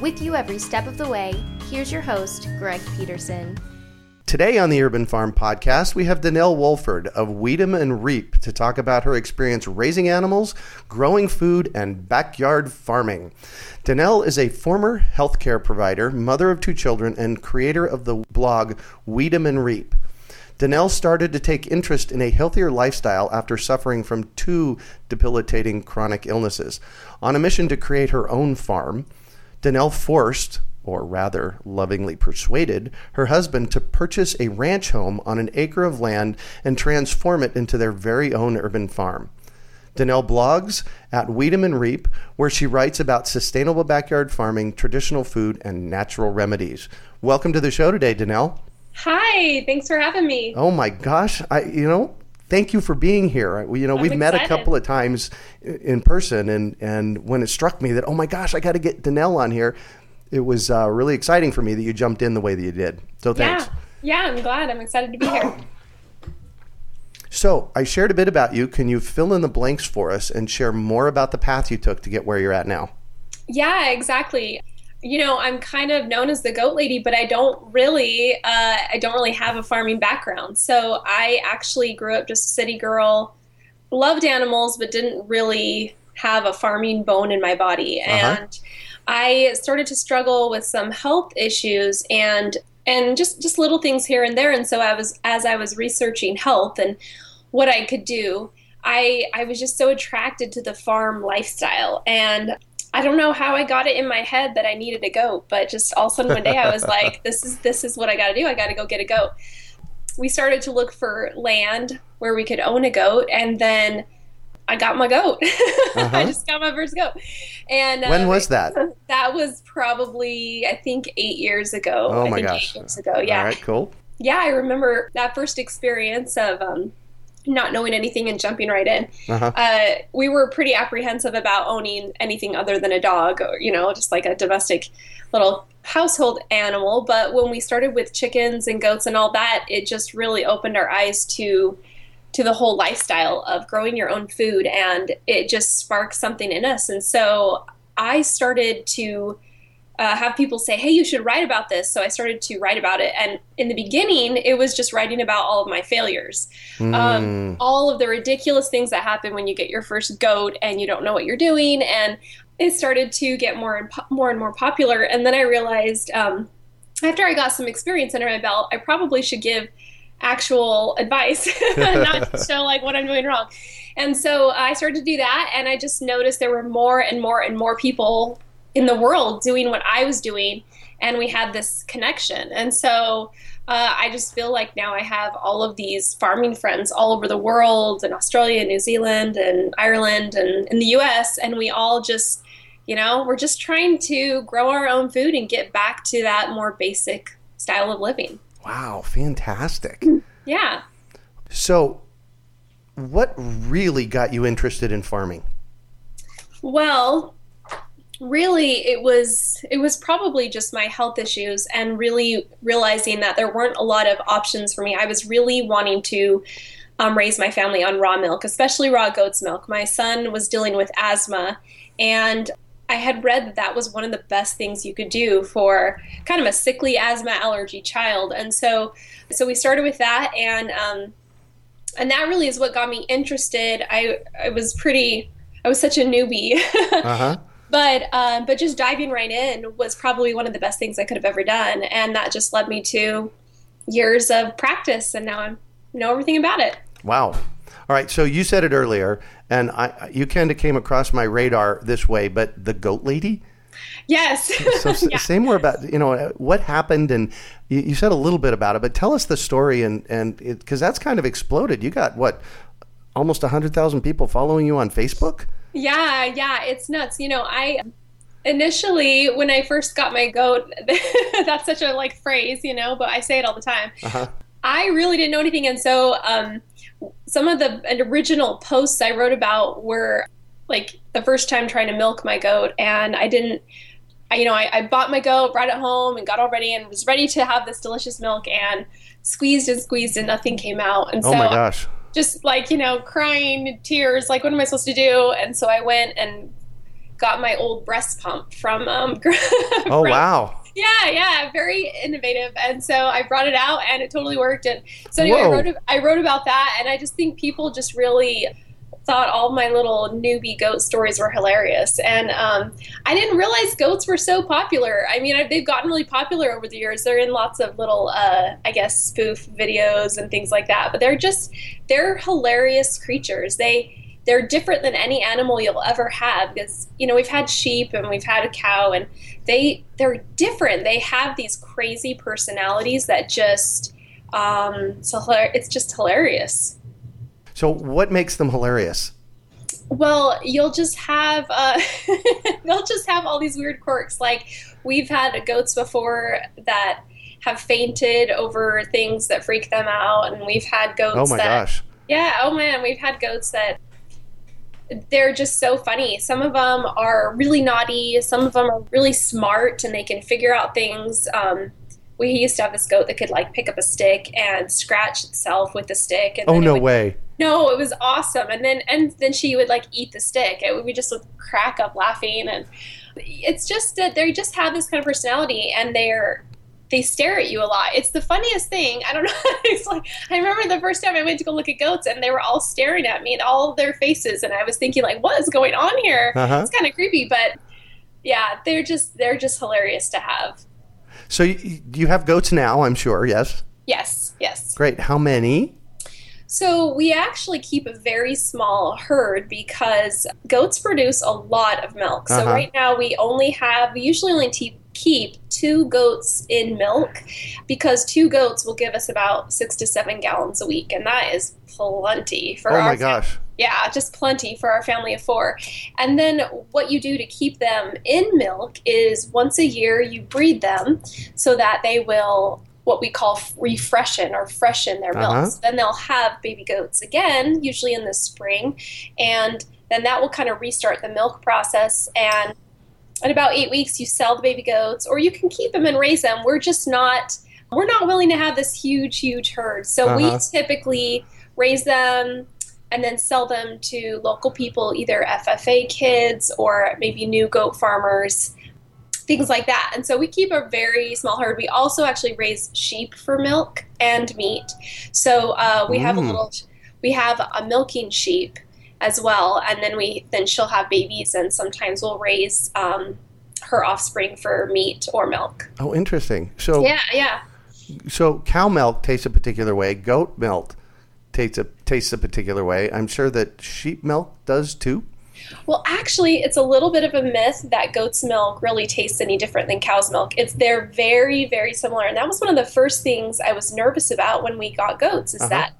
With you every step of the way, here's your host, Greg Peterson. Today on the Urban Farm Podcast, we have Danelle Wolford of Weed'em and Reap to talk about her experience raising animals, growing food, and backyard farming. Danelle is a former healthcare provider, mother of two children, and creator of the blog Weed'em and Reap. Danelle started to take interest in a healthier lifestyle after suffering from two debilitating chronic illnesses. On a mission to create her own farm, Danelle forced, or rather lovingly persuaded, her husband to purchase a ranch home on an acre of land and transform it into their very own urban farm. Danelle blogs at Weed'em and Reap, where she writes about sustainable backyard farming, traditional food, and natural remedies. Welcome to the show today, Danelle. Hi, thanks for having me. Oh my gosh, I you know thank you for being here. You know, I'm we've met a couple of times in person, and and when it struck me that oh my gosh, I got to get Danelle on here, it was uh, really exciting for me that you jumped in the way that you did. So thanks. Yeah, yeah, I'm glad. I'm excited to be here. So I shared a bit about you. Can you fill in the blanks for us and share more about the path you took to get where you're at now? Yeah, exactly. You know, I'm kind of known as the goat lady, but I don't really, uh, I don't really have a farming background. So I actually grew up just a city girl, loved animals, but didn't really have a farming bone in my body. Uh-huh. And I started to struggle with some health issues and and just just little things here and there. And so I was as I was researching health and what I could do, I I was just so attracted to the farm lifestyle and I don't know how I got it in my head that I needed a goat, but just all of a sudden one day I was like, this is this is what I got to do. I got to go get a goat. We started to look for land where we could own a goat, and then I got my goat. I just got my first goat. And Uh-huh. When um, was that? That was probably I think eight years ago. Oh I my think gosh. eight years ago. Yeah All right, cool. yeah, I remember that first experience of um, not knowing anything and jumping right in. Uh-huh. Uh, we were pretty apprehensive about owning anything other than a dog, or you know, just like a domestic little household animal. But when we started with chickens and goats and all that, it just really opened our eyes to to the whole lifestyle of growing your own food, and it just sparked something in us. And so I started to uh, have people say, "Hey, you should write about this." So I started to write about it, and in the beginning, it was just writing about all of my failures, Mm. um, all of the ridiculous things that happen when you get your first goat and you don't know what you're doing, and it started to get more and po- more and more popular. And then I realized, um, after I got some experience under my belt, I probably should give actual advice, not just show like what I'm doing wrong. And so I started to do that, and I just noticed there were more and more and more people in the world doing what I was doing, and we had this connection. And so uh, I just feel like now I have all of these farming friends all over the world, in Australia, New Zealand, and Ireland, and in the U.S., and we all just, you know, we're just trying to grow our own food and get back to that more basic style of living. Wow, fantastic. Yeah. So, what really got you interested in farming? Well, really it was it was probably just my health issues and really realizing that there weren't a lot of options for me. I was really wanting to um, raise my family on raw milk, especially raw goat's milk. My son was dealing with asthma, and I had read that that was one of the best things you could do for kind of a sickly asthma allergy child. And so, so we started with that, and um, and that really is what got me interested. I I was pretty I was such a newbie. Uh huh. But um, but just diving right in was probably one of the best things I could have ever done, and that just led me to years of practice, and now I know everything about it. Wow. All right, so you said it earlier, and I, you kind of came across my radar this way, but the goat lady. Yes. so yeah. say more about you know what happened, and you, you, said a little bit about it, but tell us the story, and and because that's kind of exploded. You got what almost hundred thousand people following you on Facebook. Yeah, yeah, it's nuts. You know, I initially when I first got my goat, that's such a like phrase, you know, but I say it all the time. Uh-huh. I really didn't know anything, and so um, some of the original posts I wrote about were like the first time trying to milk my goat, and I didn't. I, you know, I, I bought my goat, brought it home, and got all ready, and was ready to have this delicious milk, and squeezed and squeezed, and nothing came out. And oh so, my gosh! Just like you know, crying tears, like what am I supposed to do? And so I went and got my old breast pump from. Um, oh from, wow! Yeah, yeah, very innovative. And so I brought it out, and it totally worked. And so anyway, I wrote I wrote about that, and I just think people just really thought all my little newbie goat stories were hilarious. And um, I didn't realize goats were so popular. I mean, they've gotten really popular over the years. They're in lots of little, uh, I guess, spoof videos and things like that. But they're just, they're hilarious creatures. They, they're different than any animal you'll ever have because you know we've had sheep and we've had a cow and they they're different they have these crazy personalities that just um so it's just hilarious so, what makes them hilarious? Well, you'll just have uh, they'll just have all these weird quirks. Like we've had goats before that have fainted over things that freak them out, and we've had goats. Oh my that, gosh! Yeah. Oh man, we've had goats that they're just so funny. Some of them are really naughty. Some of them are really smart, and they can figure out things. Um, we used to have this goat that could like pick up a stick and scratch itself with the stick. And oh no would, way! No, it was awesome. And then and then she would like eat the stick. It would we just would crack up laughing, and it's just that they just have this kind of personality, and they're they stare at you a lot. It's the funniest thing. I don't know. it's like I remember the first time I went to go look at goats, and they were all staring at me and all their faces, and I was thinking like, what is going on here? Uh-huh. It's kind of creepy, but yeah, they're just they're just hilarious to have. So you, you have goats now, I'm sure. Yes. Yes. Yes. Great. How many? So we actually keep a very small herd because goats produce a lot of milk. So uh-huh. right now we only have we usually only te- keep two goats in milk because two goats will give us about six to seven gallons a week, and that is plenty for. Us. Oh my gosh! Yeah, just plenty for our family of four. And then what you do to keep them in milk is once a year you breed them so that they will what we call refreshen or freshen their milk. Uh-huh. So then they'll have baby goats again, usually in the spring, and then that will kind of restart the milk process. And in about eight weeks, you sell the baby goats, or you can keep them and raise them. We're just not we're not willing to have this huge, huge herd. So uh-huh. we typically raise them and then sell them to local people, either FFA kids or maybe new goat farmers things like that. And so we keep a very small herd. We also actually raise sheep for milk and meat. So uh, we have a mm. little, we have a milking sheep as well, and then we then she'll have babies, and sometimes we'll raise um, her offspring for meat or milk. Oh, interesting. So yeah, yeah. So cow milk tastes a particular way. Goat milk tastes a tastes a particular way. I'm sure that sheep milk does too. Well, actually, it's a little bit of a myth that goat's milk really tastes any different than cow's milk. It's they're very, very similar, and that was one of the first things I was nervous about when we got goats. Is uh-huh. that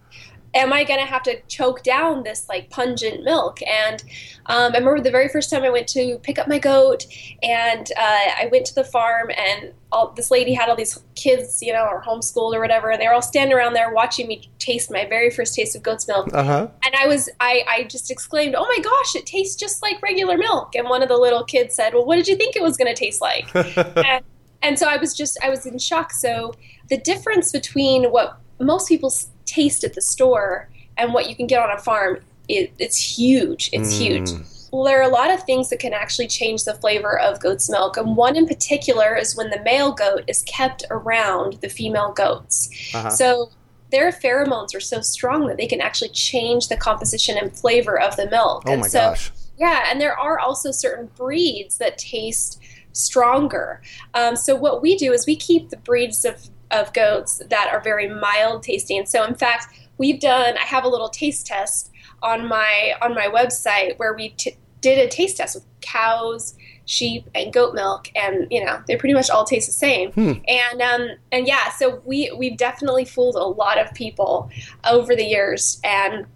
am I going to have to choke down this like pungent milk? And um, I remember the very first time I went to pick up my goat, and uh, I went to the farm, and all, this lady had all these kids, you know, or homeschooled or whatever, and they were all standing around there watching me taste my very first taste of goat's milk. Uh-huh. And I was, I, I just exclaimed, "Oh my gosh, it tastes just like regular milk!" And one of the little kids said, "Well, what did you think it was going to taste like?" and, and so I was just, I was in shock. So the difference between what most people taste at the store and what you can get on a farm, it, it's huge. It's mm. huge. Well, there are a lot of things that can actually change the flavor of goat's milk, and one in particular is when the male goat is kept around the female goats. Uh-huh. So their pheromones are so strong that they can actually change the composition and flavor of the milk. Oh and my so, gosh. Yeah, and there are also certain breeds that taste stronger. Um, so what we do is we keep the breeds of, of goats that are very mild tasting. So in fact, we've done. I have a little taste test on my on my website where we t- did a taste test with cows, sheep, and goat milk, and you know they pretty much all taste the same. Hmm. And um, and yeah, so we we've definitely fooled a lot of people over the years, and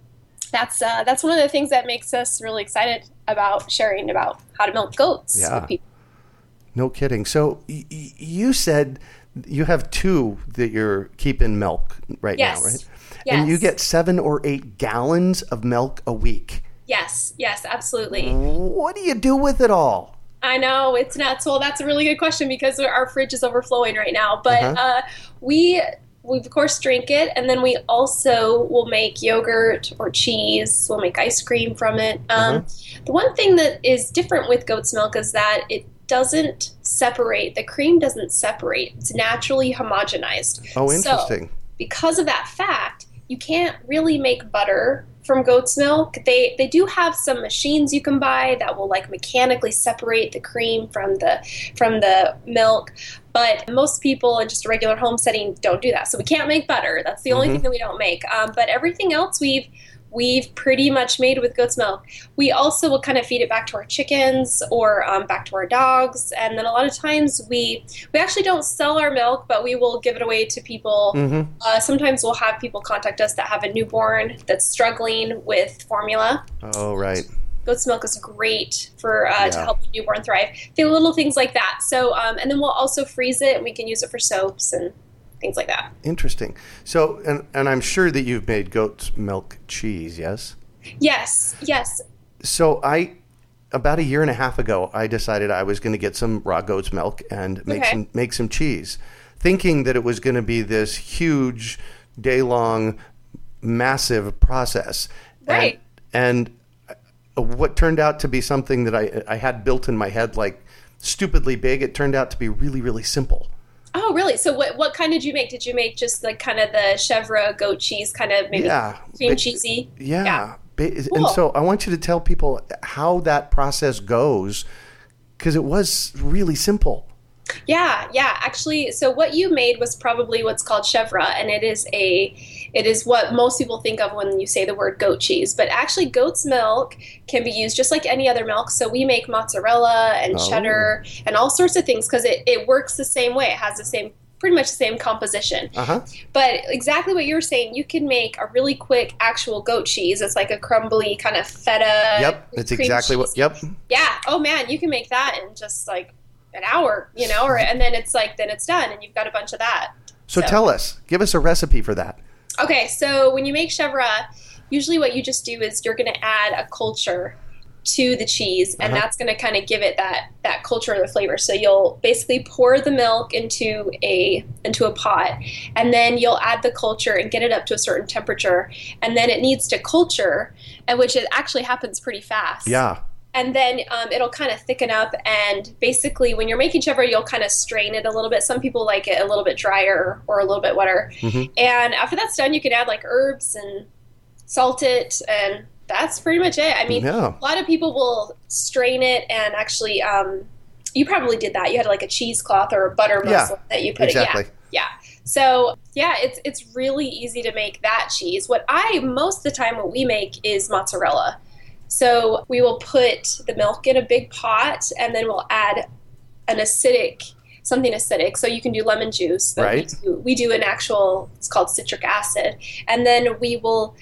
that's uh, that's one of the things that makes us really excited about sharing about how to milk goats Yeah. with people. No kidding. So y- y- you said you have two that you're keeping milk right Yes. now, right? Yes. And you get seven or eight gallons of milk a week. Yes, yes, absolutely. What do you do with it all? I know it's nuts. Well, that's a really good question because our fridge is overflowing right now. But Uh-huh. uh, we we of course drink it, and then we also will make yogurt or cheese. We'll make ice cream from it. Um, Uh-huh. The one thing that is different with goat's milk is that it doesn't separate. The cream doesn't separate. It's naturally homogenized. Oh, So, interesting. because of that fact, you can't really make butter from goat's milk. They they do have some machines you can buy that will like mechanically separate the cream from the from the milk, but most people in just a regular home setting don't do that. So we can't make butter. That's the only Mhm. thing that we don't make. Um, but everything else we've we've pretty much made with goat's milk. We also will kind of feed it back to our chickens or um, back to our dogs, and then a lot of times we we actually don't sell our milk, but we will give it away to people. hmm Uh, sometimes we'll have people contact us that have a newborn that's struggling with formula. Oh, right. Goat's milk is great for uh, to help a newborn thrive. The little things like that. So, um, and then we'll also freeze it, and we can use it for soaps and things like that. Interesting. So, and, and I'm sure that you've made goat's milk cheese, yes? Yes, yes, So I, about a year and a half ago, I decided I was going to get some raw goat's milk and make Okay. some make some cheese, thinking that it was going to be this huge, day long, massive process. Right. And, and uh, what turned out to be something that I I had built in my head like stupidly big, it turned out to be really really simple. Oh, really? So, what what kind did you make? Did you make just like kind of the chèvre goat cheese, kind of maybe Yeah. cream cheesy? Yeah. Yeah. Ba- And so I want you to tell people how that process goes because it was really simple. Yeah, yeah. Actually, so what you made was probably what's called chèvre, and it is a, it is what most people think of when you say the word goat cheese. But actually, goat's milk can be used just like any other milk. So we make mozzarella and Oh. cheddar and all sorts of things because it, it works the same way. It has the same, pretty much the same composition. Uh huh. But exactly what you were saying, you can make a really quick actual goat cheese. It's like a crumbly kind of feta. Yep. That's cream exactly what. Yep. Yeah. Oh man, you can make that in just like an hour, you know, or and then it's like then it's done and you've got a bunch of that. So, So- tell us, give us a recipe for that. Okay, so when you make chèvre, usually what you just do is you're going to add a culture to the cheese and Uh-huh. that's going to kind of give it that that culture of the flavor. So you'll basically pour the milk into a into a pot and then you'll add the culture and get it up to a certain temperature and then it needs to culture and which it actually happens pretty fast. Yeah. And then um, it'll kind of thicken up and basically when you're making chèvre you'll kind of strain it a little bit. Some people like it a little bit drier or a little bit wetter. Mhm. and after that's done you can add like herbs and salt it and that's pretty much it. I mean Yeah. a lot of people will strain it and actually um, you probably did that. You had like a cheesecloth or a butter Yeah, that you put exactly. it yeah. Yeah. So yeah it's it's really easy to make that cheese. What i most of the time what we make is mozzarella so we will put the milk in a big pot and then we'll add an acidic something acidic so you can do lemon juice Right. we, do, we do an actual it's called citric acid and then we will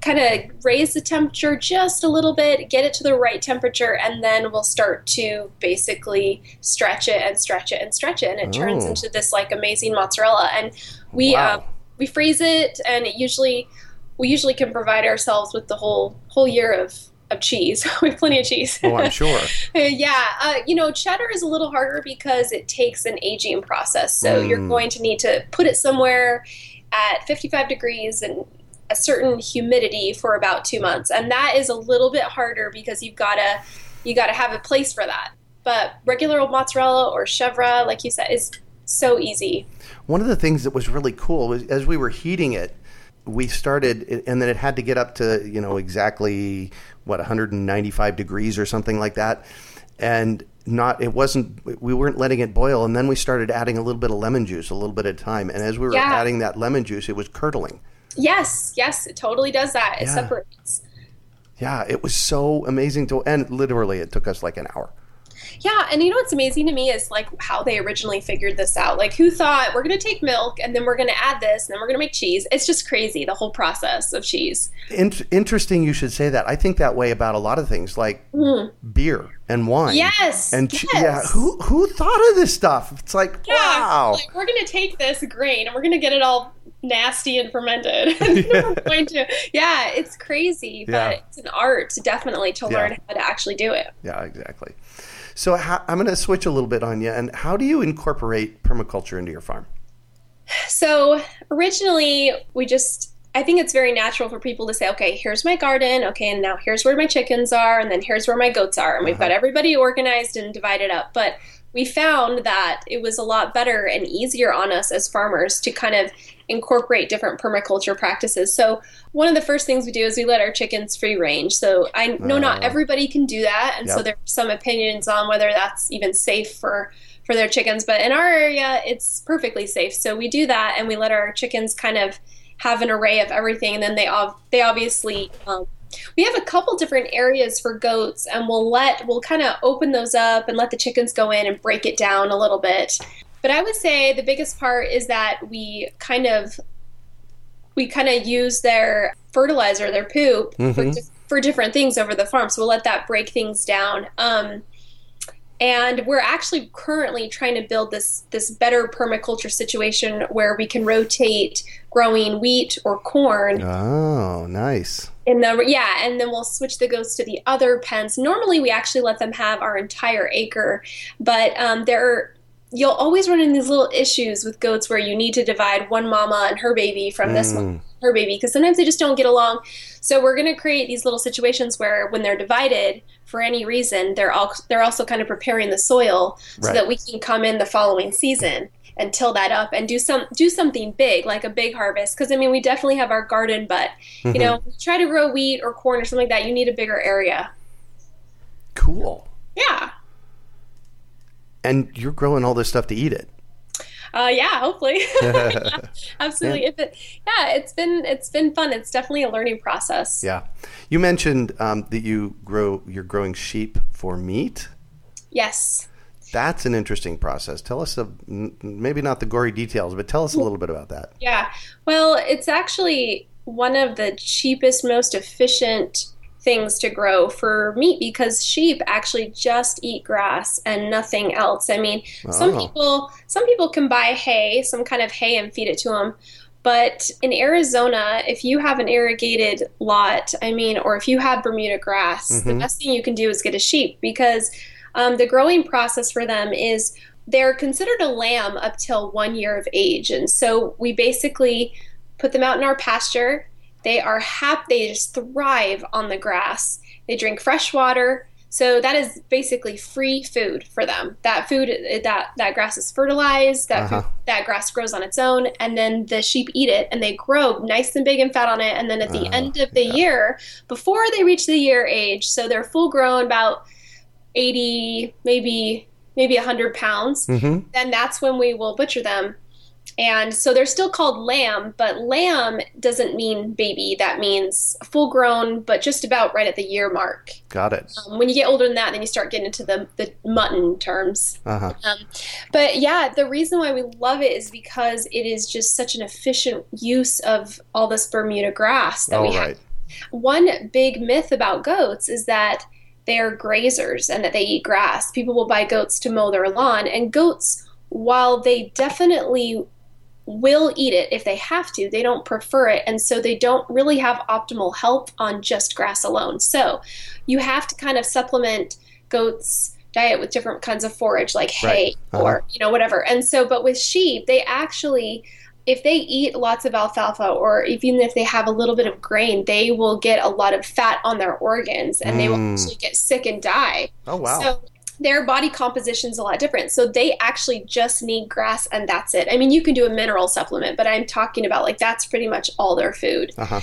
kind of raise the temperature just a little bit get it to the right temperature and then we'll start to basically stretch it and stretch it and stretch it and it turns Oh. into this like amazing mozzarella and we Wow. um, we freeze it and it usually we usually can provide ourselves with the whole whole year of of cheese. we have plenty of cheese. Oh, I'm sure. yeah, uh, you know, cheddar is a little harder because it takes an aging process. So Mm. you're going to need to put it somewhere at 55 degrees and a certain humidity for about two months, and that is a little bit harder because you've got to you got to have a place for that. But regular old mozzarella or chèvre, like you said, is so easy. One of the things that was really cool was as we were heating it, we started, and then it had to get up to you know exactly what 195 degrees or something like that, and not it wasn't we weren't letting it boil and then we started adding a little bit of lemon juice a little bit at a time and as we were Yeah. adding that lemon juice it was curdling Yes, yes, it totally does that. It Yeah. separates. yeah it was so amazing to and literally it took us like an hour Yeah, and you know what's amazing to me is like how they originally figured this out. Like, who thought we're going to take milk and then we're going to add this and then we're going to make cheese? It's just crazy, the whole process of cheese. In- interesting you should say that i think that way about a lot of things like beer and wine Mm. Yes. and ch- yes. yeah who who thought of this stuff it's like Yeah, wow Like, we're going to take this grain and we're going to get it all nasty and fermented. And going to, yeah, it's crazy, but Yeah. it's an art definitely to Yeah. learn how to actually do it. Yeah, exactly. So how, I'm going to switch a little bit on you. And how do you incorporate permaculture into your farm? So originally, we just, I think it's very natural for people to say, okay, here's my garden. Okay, and now here's where my chickens are. And then here's where my goats are. And we've uh-huh. got everybody organized and divided up. But we found that it was a lot better and easier on us as farmers to kind of incorporate different permaculture practices. So one of the first things we do is we let our chickens free range. So I know not Ah. everybody can do that, and so Yep. there are some opinions on whether that's even safe for for their chickens. But in our area, it's perfectly safe. So we do that, and we let our chickens kind of have an array of everything, and then they all they obviously. Um, we have a couple different areas for goats, and we'll let we'll kind of open those up and let the chickens go in and break it down a little bit. But I would say the biggest part is that we kind of we kind of use their fertilizer, their poop, for, Mhm. dif- for different things over the farm. So we'll let that break things down. Um, and we're actually currently trying to build this this better permaculture situation where we can rotate growing wheat or corn Oh, nice. In the yeah, and then we'll switch the goats to the other pens. Normally, we actually let them have our entire acre, but um, there are, you'll always run into these little issues with goats where you need to divide one mama and her baby from this one Mm. her baby because sometimes they just don't get along. So we're going to create these little situations where when they're divided for any reason, they're all they're also kind of preparing the soil so that we can come in the following season and till that up and do some do something big like a big harvest because I mean we definitely have our garden but you Mhm. know try to grow wheat or corn or something like that you need a bigger area. Cool. Yeah. And you're growing all this stuff to eat it. Uh, yeah, hopefully. Yeah, absolutely. If it, yeah, it's been it's been fun. It's definitely a learning process. Yeah. You mentioned um, that you grow you're growing sheep for meat. Yes. That's an interesting process. Tell us, a, maybe not the gory details, but tell us a little bit about that. Yeah. Well, it's actually one of the cheapest, most efficient things to grow for meat because sheep actually just eat grass and nothing else. I mean, some Oh. people some people can buy hay, some kind of hay and feed it to them. But in Arizona, if you have an irrigated lot, I mean, or if you have Bermuda grass, the Mhm. best thing you can do is get a sheep because um, the growing process for them is they're considered a lamb up till one year of age. And so we basically put them out in our pasture. They are happy, they just thrive on the grass. They drink fresh water. So that is basically free food for them. That food, that that grass is fertilized. That Uh-huh. food, that grass grows on its own, and then the sheep eat it, and they grow nice and big and fat on it. And then at the Oh, end of the yeah. year, before they reach the year age, so they're full grown, about eighty, maybe maybe hundred pounds hmm then that's when we will butcher them. And so they're still called lamb, but lamb doesn't mean baby. That means full grown, but just about right at the year mark. Got it. Um, when you get older than that, then you start getting into the, the mutton terms. Uh huh. Um, but yeah, the reason why we love it is because it is just such an efficient use of all this Bermuda grass that we All have one big myth about goats is that they're grazers and that they eat grass. People will buy goats to mow their lawn, and goats, while they definitely will eat it if they have to, they don't prefer it, and so they don't really have optimal health on just grass alone. So you have to kind of supplement goats' diet with different kinds of forage like hay Right. Uh-huh. or you know whatever. And so, but with sheep, they actually if they eat lots of alfalfa or even if they have a little bit of grain, they will get a lot of fat on their organs and they will Mm. actually get sick and die. Oh wow. So their body composition is a lot different. So they actually just need grass and that's it. I mean, you can do a mineral supplement, but I'm talking about like that's pretty much all their food. Uh-huh.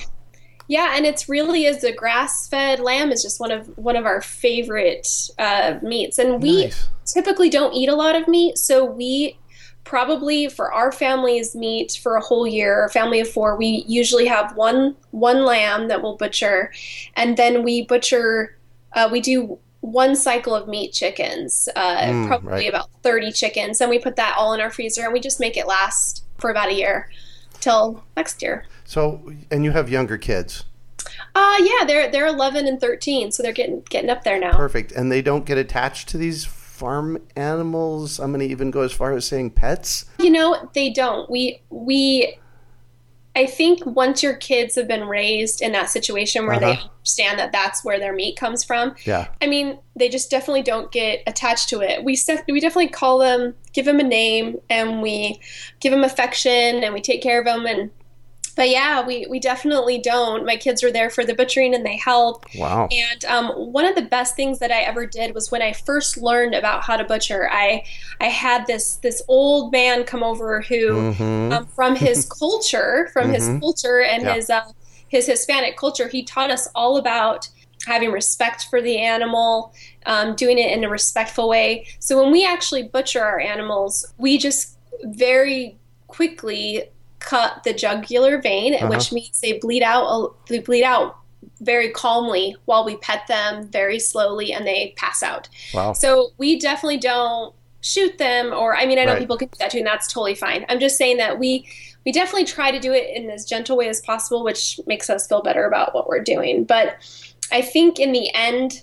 Yeah, and it's really is the grass-fed lamb is just one of one of our favorite uh, meats, and we Nice. typically don't eat a lot of meat, so we probably for our family's meat for a whole year, a family of four, we usually have one one lamb that we'll butcher, and then we butcher. Uh, we do one cycle of meat chickens, uh, Mm, probably right. about thirty chickens, and we put that all in our freezer, and we just make it last for about a year till next year. So, and you have younger kids. Uh yeah, they're they're 11 and 13, so they're getting getting up there now. Perfect. And they don't get attached to these farm animals. I'm going to even go as far as saying pets. You know, they don't. We we I think once your kids have been raised in that situation where they Uh-huh. understand that that's where their meat comes from, Yeah. I mean, they just definitely don't get attached to it. We we definitely call them, give them a name, and we give them affection, and we take care of them. And but yeah, we we definitely don't. My kids are there for the butchering, and they help. Wow. And um, one of the best things that I ever did was when I first learned about how to butcher. I I had this this old man come over who, Mhm. um, from his culture, from his Mhm. culture and Yeah. his uh, his Hispanic culture, he taught us all about having respect for the animal, um, doing it in a respectful way. So when we actually butcher our animals, we just very quickly cut the jugular vein, Uh-huh. which means they bleed out. They bleed out very calmly while we pet them very slowly, and they pass out. Wow. So we definitely don't shoot them, or I mean, I know Right. people can do that too, and that's totally fine. I'm just saying that we we definitely try to do it in as gentle way as possible, which makes us feel better about what we're doing. But I think in the end,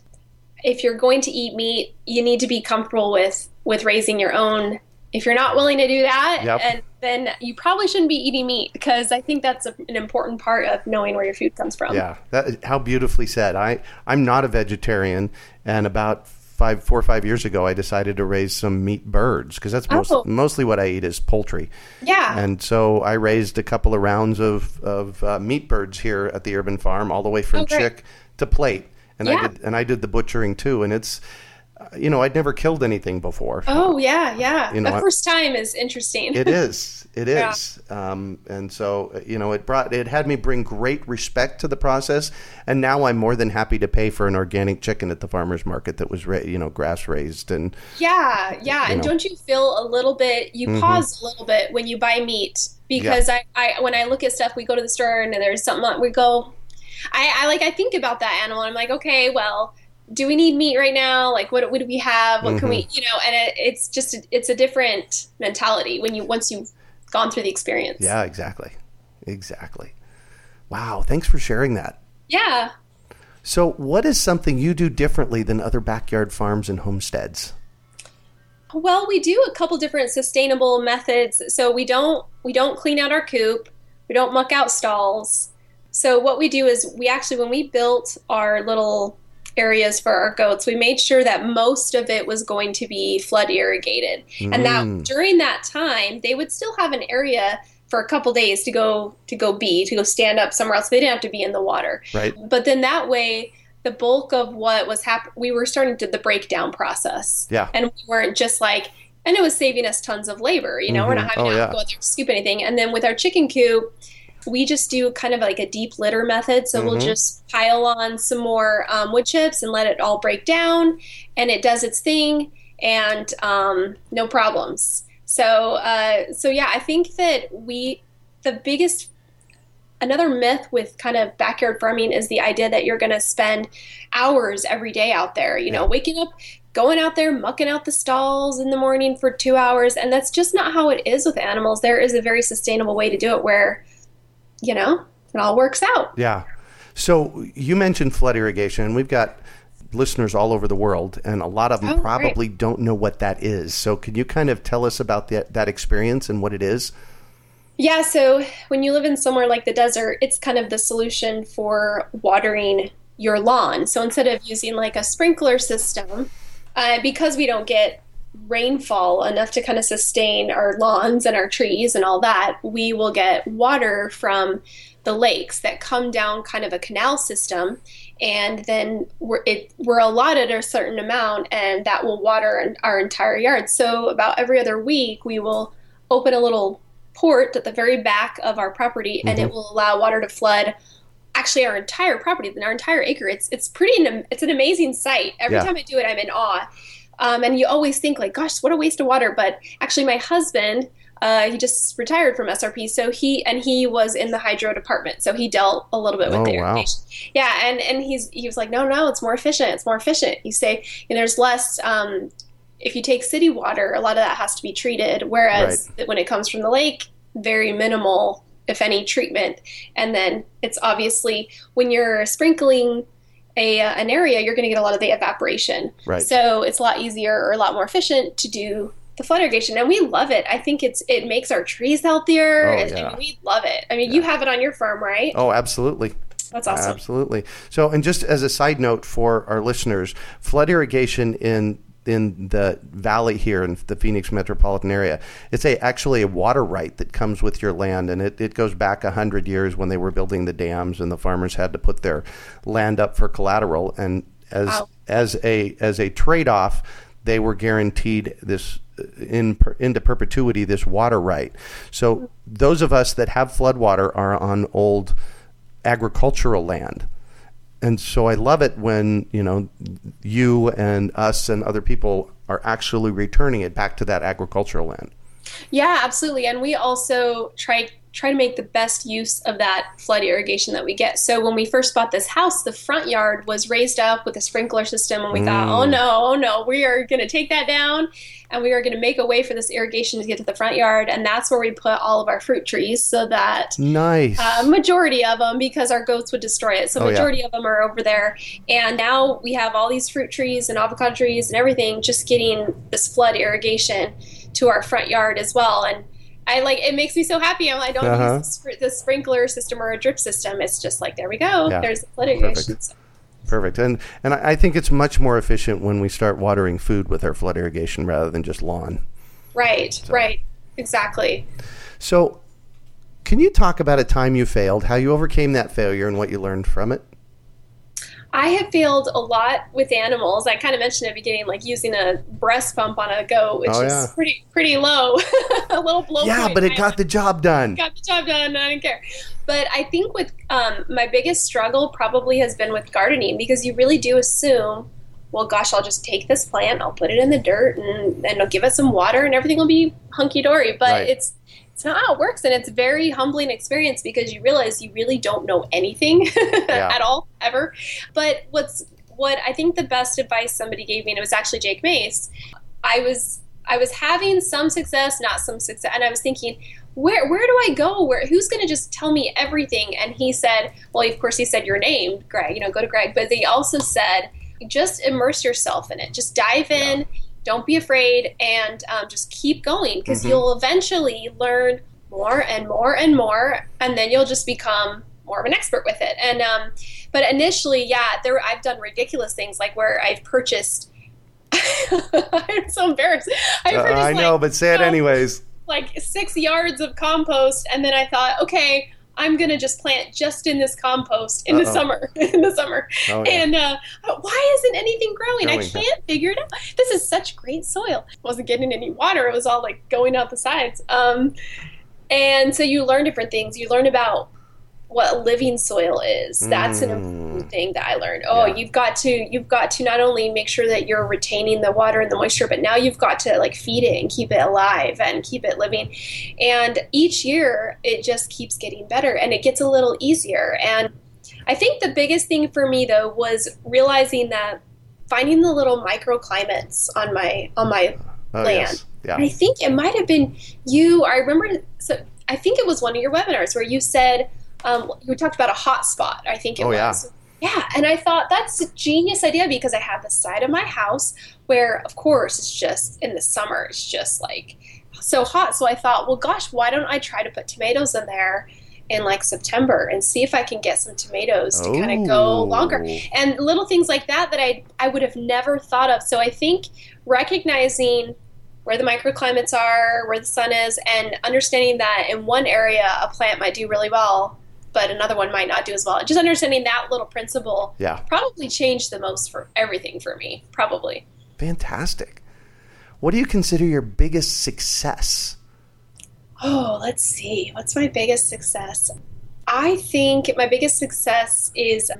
if you're going to eat meat, you need to be comfortable with with raising your own. If you're not willing to do that, Yep. and then you probably shouldn't be eating meat because I think that's a, an important part of knowing where your food comes from. Yeah, that how beautifully said. I I'm not a vegetarian, and about five, four or five years ago, I decided to raise some meat birds because that's most, Oh. mostly what I eat is poultry. Yeah. And so I raised a couple of rounds of of uh, meat birds here at the urban farm, all the way from Oh, chick to plate, and I did and I did the butchering too, and it's. You know, I'd never killed anything before. Oh yeah, yeah. You know, the first time is interesting. it is. It is. Yeah. Um, and so, you know, it brought, it had me bring great respect to the process. And now I'm more than happy to pay for an organic chicken at the farmer's market that was, ra- you know, grass raised. And Yeah, yeah. And know. don't you feel a little bit you Mhm. pause a little bit when you buy meat because I, I when I look at stuff we go to the store and there's something we go I, I like I think about that animal and I'm like, okay, well, do we need meat right now? Like what, what do we have? What can we Mm-hmm. you know, and it, it's just a, it's a different mentality when you once you've gone through the experience. yeah, exactly. Exactly. Wow. Thanks for sharing that. Yeah. So, what is something you do differently than other backyard farms and homesteads? Well, we do a couple different sustainable methods. So we don't we don't clean out our coop. We don't muck out stalls. So what we do is we actually when we built our little areas for our goats, we made sure that most of it was going to be flood irrigated. And that Mm. during that time, they would still have an area for a couple days to go to go be, to go stand up somewhere else. They didn't have to be in the water Right. but then that way the bulk of what was happening we were starting to the breakdown process Yeah. and we weren't just like and it was saving us tons of labor you know we're not Mhm. having Oh, to yeah. go out there to scoop anything and then with our chicken coop we just do kind of like a deep litter method so we'll Mhm. just pile on some more um, wood chips and let it all break down and it does its thing and um, no problems so uh, so yeah i think that we the biggest another myth with kind of backyard farming is the idea that you're going to spend hours every day out there you know Yeah. waking up going out there mucking out the stalls in the morning for two hours and that's just not how it is with animals there is a very sustainable way to do it where you know it all works out Yeah. So, you mentioned flood irrigation, and we've got listeners all over the world, and a lot of them Oh, great. probably don't know what that is. So, can you kind of tell us about that, that experience and what it is? Yeah, so when you live in somewhere like the desert, it's kind of the solution for watering your lawn. So instead of using like a sprinkler system, uh, because we don't get rainfall enough to kind of sustain our lawns and our trees and all that, we will get water from the lakes that come down kind of a canal system and then we're, it, we're allotted a certain amount and that will water our entire yard so about every other week we will open a little port at the very back of our property mm-hmm. and it mm-hmm. will allow water to flood actually our entire property then our entire acre it's it's pretty it's an amazing sight every yeah. time i do it i'm in awe um, and you always think like gosh what a waste of water but actually my husband uh, he just retired from SRP, so he and he was in the hydro department, so he dealt a little bit with oh, the. Wow. Yeah, and and he's he was like, no, no, it's more efficient. It's more efficient. You say, and there's less. Um, if you take city water, a lot of that has to be treated, whereas right. when it comes from the lake, very minimal, if any, treatment. And then it's obviously when you're sprinkling a, uh, an area, you're going to get a lot of the evaporation. Right. So it's a lot easier or a lot more efficient to do the flood irrigation, and we love it. I think it's it makes our trees healthier. Oh, yeah. I mean, we love it. I mean, yeah. you have it on your farm, right? Oh, absolutely. That's awesome. Absolutely. So, and just as a side note for our listeners, flood irrigation in in the valley here in the Phoenix metropolitan area. It's a actually a water right that comes with your land, and it, it goes back a hundred years when they were building the dams, and the farmers had to put their land up for collateral. And as wow. as a as a trade off, they were guaranteed this uh, in into perpetuity this water right. So mm-hmm. those of us that have floodwater are on old agricultural land. And so I love it when, you know, you and us and other people are actually returning it back to that agricultural land. Yeah, absolutely. And we also try try to make the best use of that flood irrigation that we get. So when we first bought this house, the front yard was raised up with a sprinkler system and we mm. thought, "Oh no, oh no, we are going to take that down and we are going to make a way for this irrigation to get to the front yard and that's where we put all of our fruit trees so that nice uh, majority of them because our goats would destroy it so oh, majority yeah. of them are over there and now we have all these fruit trees and avocado trees and everything just getting this flood irrigation to our front yard as well and I like it makes me so happy. I don't uh-huh. use the sprinkler system or a drip system. It's just like there we go. Yeah. There's flood irrigation. Perfect. Perfect. And and I think it's much more efficient when we start watering food with our flood irrigation rather than just lawn. Right. So. Right. Exactly. So, can you talk about a time you failed, how you overcame that failure, and what you learned from it? I have failed a lot with animals. I kind of mentioned at the beginning, like using a breast pump on a goat, which oh, yeah. is pretty pretty low, a little blow. Yeah, but it got the job done. Got the job done. I didn't care. But I think with um, my biggest struggle probably has been with gardening because you really do assume, well, gosh, I'll just take this plant, I'll put it in the dirt, and and I'll give it some water, and everything will be hunky dory. But right. it's it's not how it works and it's a very humbling experience because you realize you really don't know anything yeah. at all ever but what's what i think the best advice somebody gave me and it was actually jake mace i was i was having some success not some success and i was thinking where where do I go? Where who's going to just tell me everything? And he said, well, of course he said your name, Greg. You know, go to Greg. But he also said, just immerse yourself in it. Just dive in. Yeah don't be afraid and um, just keep going because mm-hmm. you'll eventually learn more and more and more and then you'll just become more of an expert with it. And um, but initially yeah there i've done ridiculous things like where i've purchased i'm so embarrassed. I, uh, I know like, but say it anyways. like six yards of compost and then i thought okay I'm gonna just plant just in this compost in Uh-oh. the summer. in the summer, oh, yeah. and uh, why isn't anything growing? growing? I can't figure it out. This is such great soil. I wasn't getting any water. It was all like going out the sides. Um, and so you learn different things. You learn about what living soil is. That's an important mm. thing that I learned. Oh, yeah. you've got to you've got to not only make sure that you're retaining the water and the moisture, but now you've got to like feed it and keep it alive and keep it living. And each year it just keeps getting better and it gets a little easier. And I think the biggest thing for me though was realizing that finding the little microclimates on my on my oh, land. Yes. Yeah. I think it might have been you. I remember. So I think it was one of your webinars where you said um, you talked about a hot spot. I think it oh, was. Yeah. yeah, and I thought that's a genius idea because I have the side of my house where, of course, it's just in the summer, it's just like so hot. So I thought, well, gosh, why don't I try to put tomatoes in there in like September and see if I can get some tomatoes to kind of go longer and little things like that that I I would have never thought of. So I think recognizing where the microclimates are, where the sun is, and understanding that in one area a plant might do really well, but another one might not do as well. Just understanding that little principle Yeah. probably changed the most for everything for me. Probably. Fantastic. What do you consider your biggest success? Oh, let's see. What's my biggest success? I think my biggest success is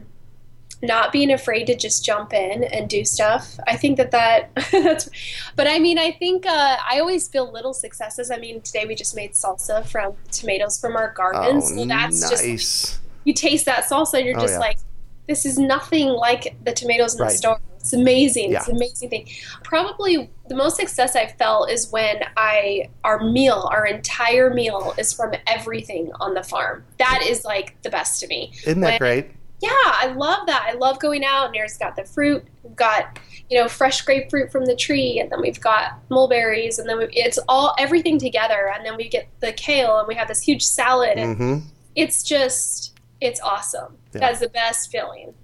not being afraid to just jump in and do stuff. I think that that that's but I mean, I think uh, I always feel little successes. I mean, today we just made salsa from tomatoes from our garden. so that's just Oh, you taste that salsa and you're Oh, just yeah. like this is nothing like the tomatoes in Right. the store. It's amazing. It's an amazing thing. Probably the most success I've felt is when I our meal, our entire meal is from everything on the farm. That is like the best to me. Isn't that When- great? Yeah, I love that. I love going out and there's got the fruit. We've got, you know, fresh grapefruit from the tree and then we've got mulberries and then we, it's all everything together and then we get the kale and we have this huge salad and hmm it's just it's awesome. Yeah. That's the best feeling.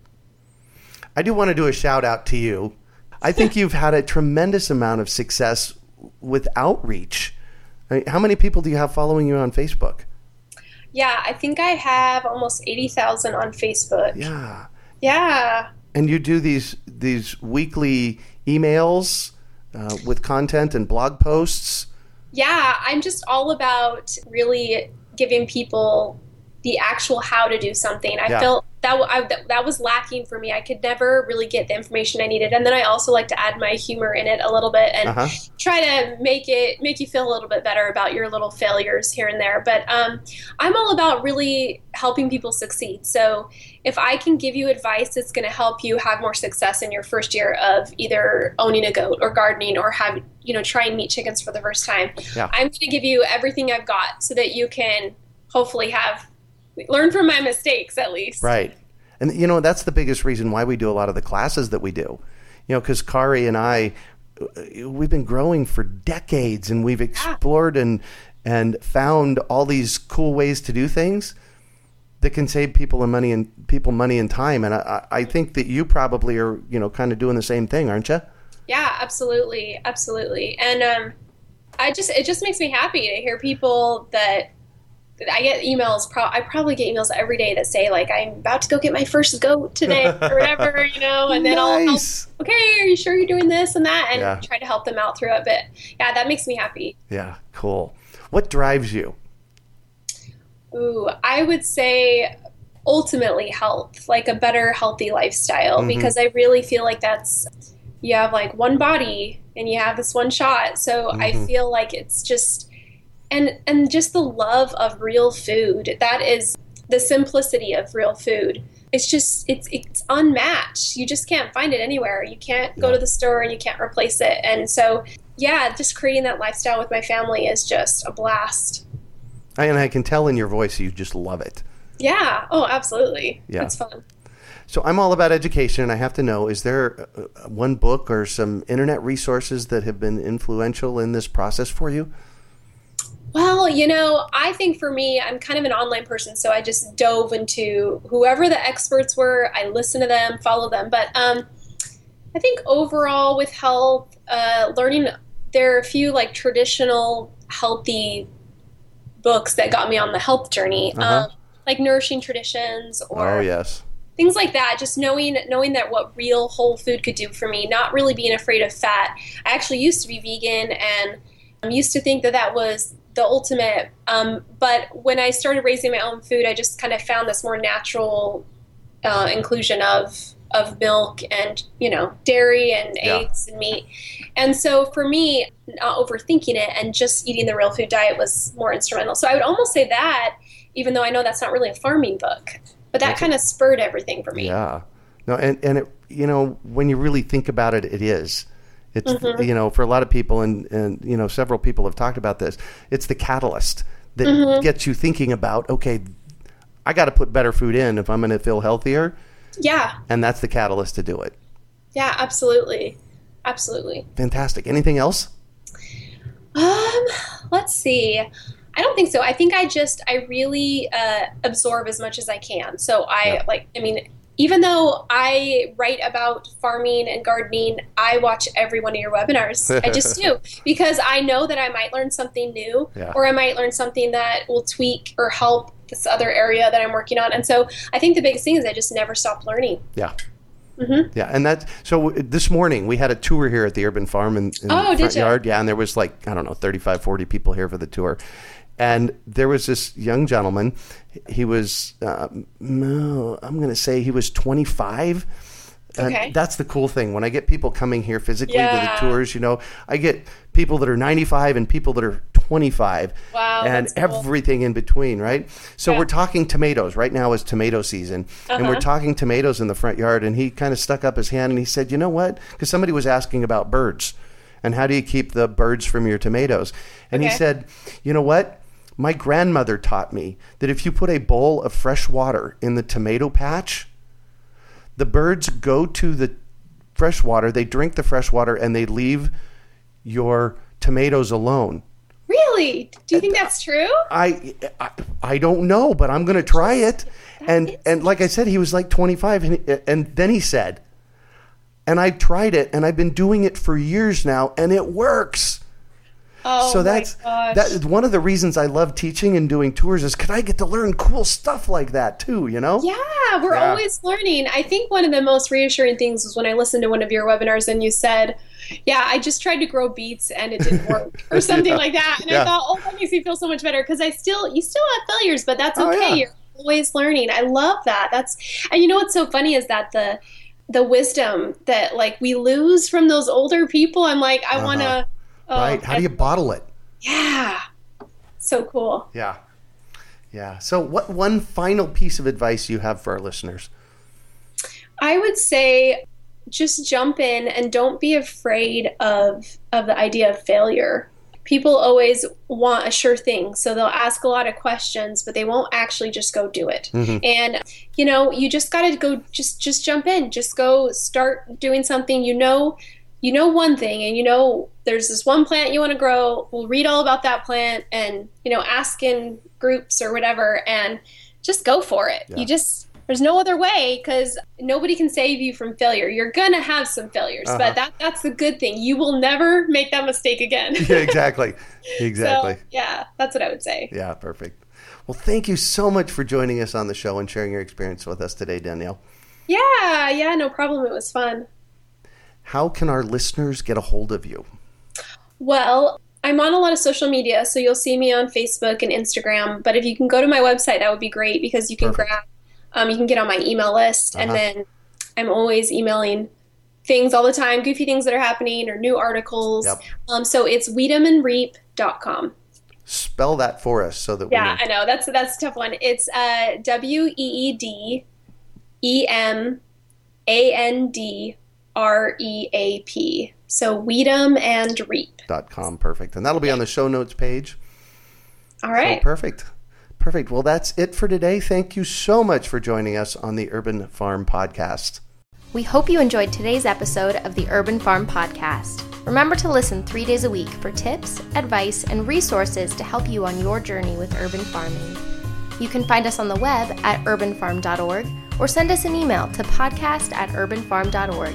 I do want to do a shout out to you. I think you've had a tremendous amount of success with outreach. I mean, how many people do you have following you on Facebook? Yeah, I think I have almost 80,000 on Facebook. Yeah. Yeah. And you do these these weekly emails uh, with content and blog posts. Yeah, I'm just all about really giving people the actual how to do something. I Yeah. felt that, I, that that was lacking for me. I could never really get the information I needed, and then I also like to add my humor in it a little bit and Uh-huh. try to make it make you feel a little bit better about your little failures here and there. But um, I'm all about really helping people succeed. So if I can give you advice that's going to help you have more success in your first year of either owning a goat or gardening or have you know trying meat chickens for the first time, Yeah. I'm going to give you everything I've got so that you can hopefully have learn from my mistakes at least. Right. And you know that's the biggest reason why we do a lot of the classes that we do. You know, because Kari and I, we've been growing for decades, and we've explored and and found all these cool ways to do things that can save people and money and people money and time. And I, I I think that you probably are, you know, kind of doing the same thing, aren't you? Yeah, absolutely, absolutely. And um, I just it just makes me happy to hear people that I get emails. Pro- I probably get emails every day that say like I'm about to go get my first goat today or whatever, you know. And then I'll help. nice. Okay, are you sure you're doing this and that? And Yeah. try to help them out through it. But yeah, that makes me happy. Yeah, cool. What drives you? Ooh, I would say ultimately health, like a better healthy lifestyle, Mhm. because I really feel like that's you have like one body and you have this one shot. So I Mhm. feel like it's just and and just the love of real food. That is the simplicity of real food. It's just it's it's unmatched. You just can't find it anywhere. You can't go to the store and you can't replace it. And so yeah, just creating that lifestyle with my family is just a blast. And I can tell in your voice you just love it. Yeah. Oh, absolutely. Yeah. It's fun. So I'm all about education, and I have to know: is there uh, one book or some internet resources that have been influential in this process for you? Well, you know, I think for me, I'm kind of an online person, so I just dove into whoever the experts were. I listened to them, follow them. But um, I think overall with health, uh, learning, there are a few like traditional healthy books that got me on the health journey, Uh-huh. um, like Nourishing Traditions or oh yes, things like that just knowing knowing that what real whole food could do for me not really being afraid of fat i actually used to be vegan and i used to think that that was the ultimate um, but when i started raising my own food i just kind of found this more natural uh, inclusion of of milk and you know dairy and Yeah. eggs and meat and so for me not overthinking it and just eating the real food diet was more instrumental so i would almost say that even though i know that's not really a farming book but that kind of spurred everything for me yeah. No, and and it, you know when you really think about it, it is. It's Mm-hmm. you know for a lot of people, and and you know several people have talked about this. It's the catalyst that Mm-hmm. gets you thinking about okay, I got to put better food in if I'm going to feel healthier, yeah and that's the catalyst to do it. yeah absolutely absolutely Fantastic. Anything else? Um, let's see. I don't think so. I think I just I really uh, absorb as much as I can. So I Yeah. like. I mean, even though I write about farming and gardening, I watch every one of your webinars. I just do because I know that I might learn something new Yeah. or I might learn something that will tweak or help this other area that I'm working on. And so I think the biggest thing is I just never stop learning. Yeah. Mm-hmm. Yeah, and that. So this morning we had a tour here at the urban farm in, in Oh, the front ya? yard. Yeah, and there was like I don't know, 35, 40 people here for the tour, and there was this young gentleman. He was, uh, no, I'm going to say he was 25. And Okay. that's the cool thing. When I get people coming here physically to the tours, you know, I get people that are 95 and people that are 25 Wow, and cool. everything in between, right? So Yeah. we're talking tomatoes. Right now is tomato season. And we're Uh-huh. talking tomatoes in the front yard. And he kind of stuck up his hand and he said, You know what? Because somebody was asking about birds and how do you keep the birds from your tomatoes? And he said, You know what? My grandmother taught me that if you put a bowl of fresh water in the tomato patch, the birds go to the fresh water, they drink the fresh water, and they leave your tomatoes alone. Really? Do you think uh, that's true? I, I I don't know, but I'm going to try it. And is- and like I said, he was like 25, and and then he said, and I tried it, and I've been doing it for years now, and it works. Oh, so my that's that. One of the reasons I love teaching and doing tours is could I get to learn cool stuff like that too? You know? Yeah, we're Yeah. always learning. I think one of the most reassuring things was when I listened to one of your webinars and you said, Yeah, I just tried to grow beets and it didn't work, or something Yeah. like that. And Yeah. I thought, Oh, that makes me feel so much better because I still, you still have failures, but that's Oh, okay. yeah. You're always learning. I love that. That's, and you know what's so funny is that the, the wisdom that like we lose from those older people. I'm like, I Uh-huh. want to, Right? Oh, How do you bottle it? Yeah. So cool. Yeah. Yeah. So, what one final piece of advice you have for our listeners? I would say just jump in and don't be afraid of of the idea of failure. People always want a sure thing, so they'll ask a lot of questions, but they won't actually just go do it. Mm-hmm. And you know, you just got to go just just jump in. Just go start doing something you know you know one thing and you know there's this one plant you want to grow. We'll read all about that plant and you know ask in groups or whatever and just go for it. Yeah. You just there's no other way because nobody can save you from failure. You're gonna have some failures, Uh-huh. but that that's the good thing. You will never make that mistake again. Yeah, exactly. Exactly. So, yeah, that's what I would say. Yeah, perfect. Well, thank you so much for joining us on the show and sharing your experience with us today, Danielle. Yeah, yeah, no problem. It was fun. How can our listeners get a hold of you? Well, I'm on a lot of social media, so you'll see me on Facebook and Instagram. But if you can go to my website, that would be great because you can Perfect. grab, um, you can get on my email list, and Uh-huh. then I'm always emailing things all the time, goofy things that are happening or new articles. Yep. Um, so it's weedemandreap.com. Spell that for us so that we Yeah, I know that's that's a tough one. It's uh, W E E D E M A N D R E A P. So Weed 'em and Reap. know. .com. Perfect. And that'll be on the show notes page. All right. So perfect. Perfect. Well, that's it for today. Thank you so much for joining us on the Urban Farm Podcast. We hope you enjoyed today's episode of the Urban Farm Podcast. Remember to listen three days a week for tips, advice, and resources to help you on your journey with urban farming. You can find us on the web at urbanfarm.org or send us an email to podcast at urbanfarm.org.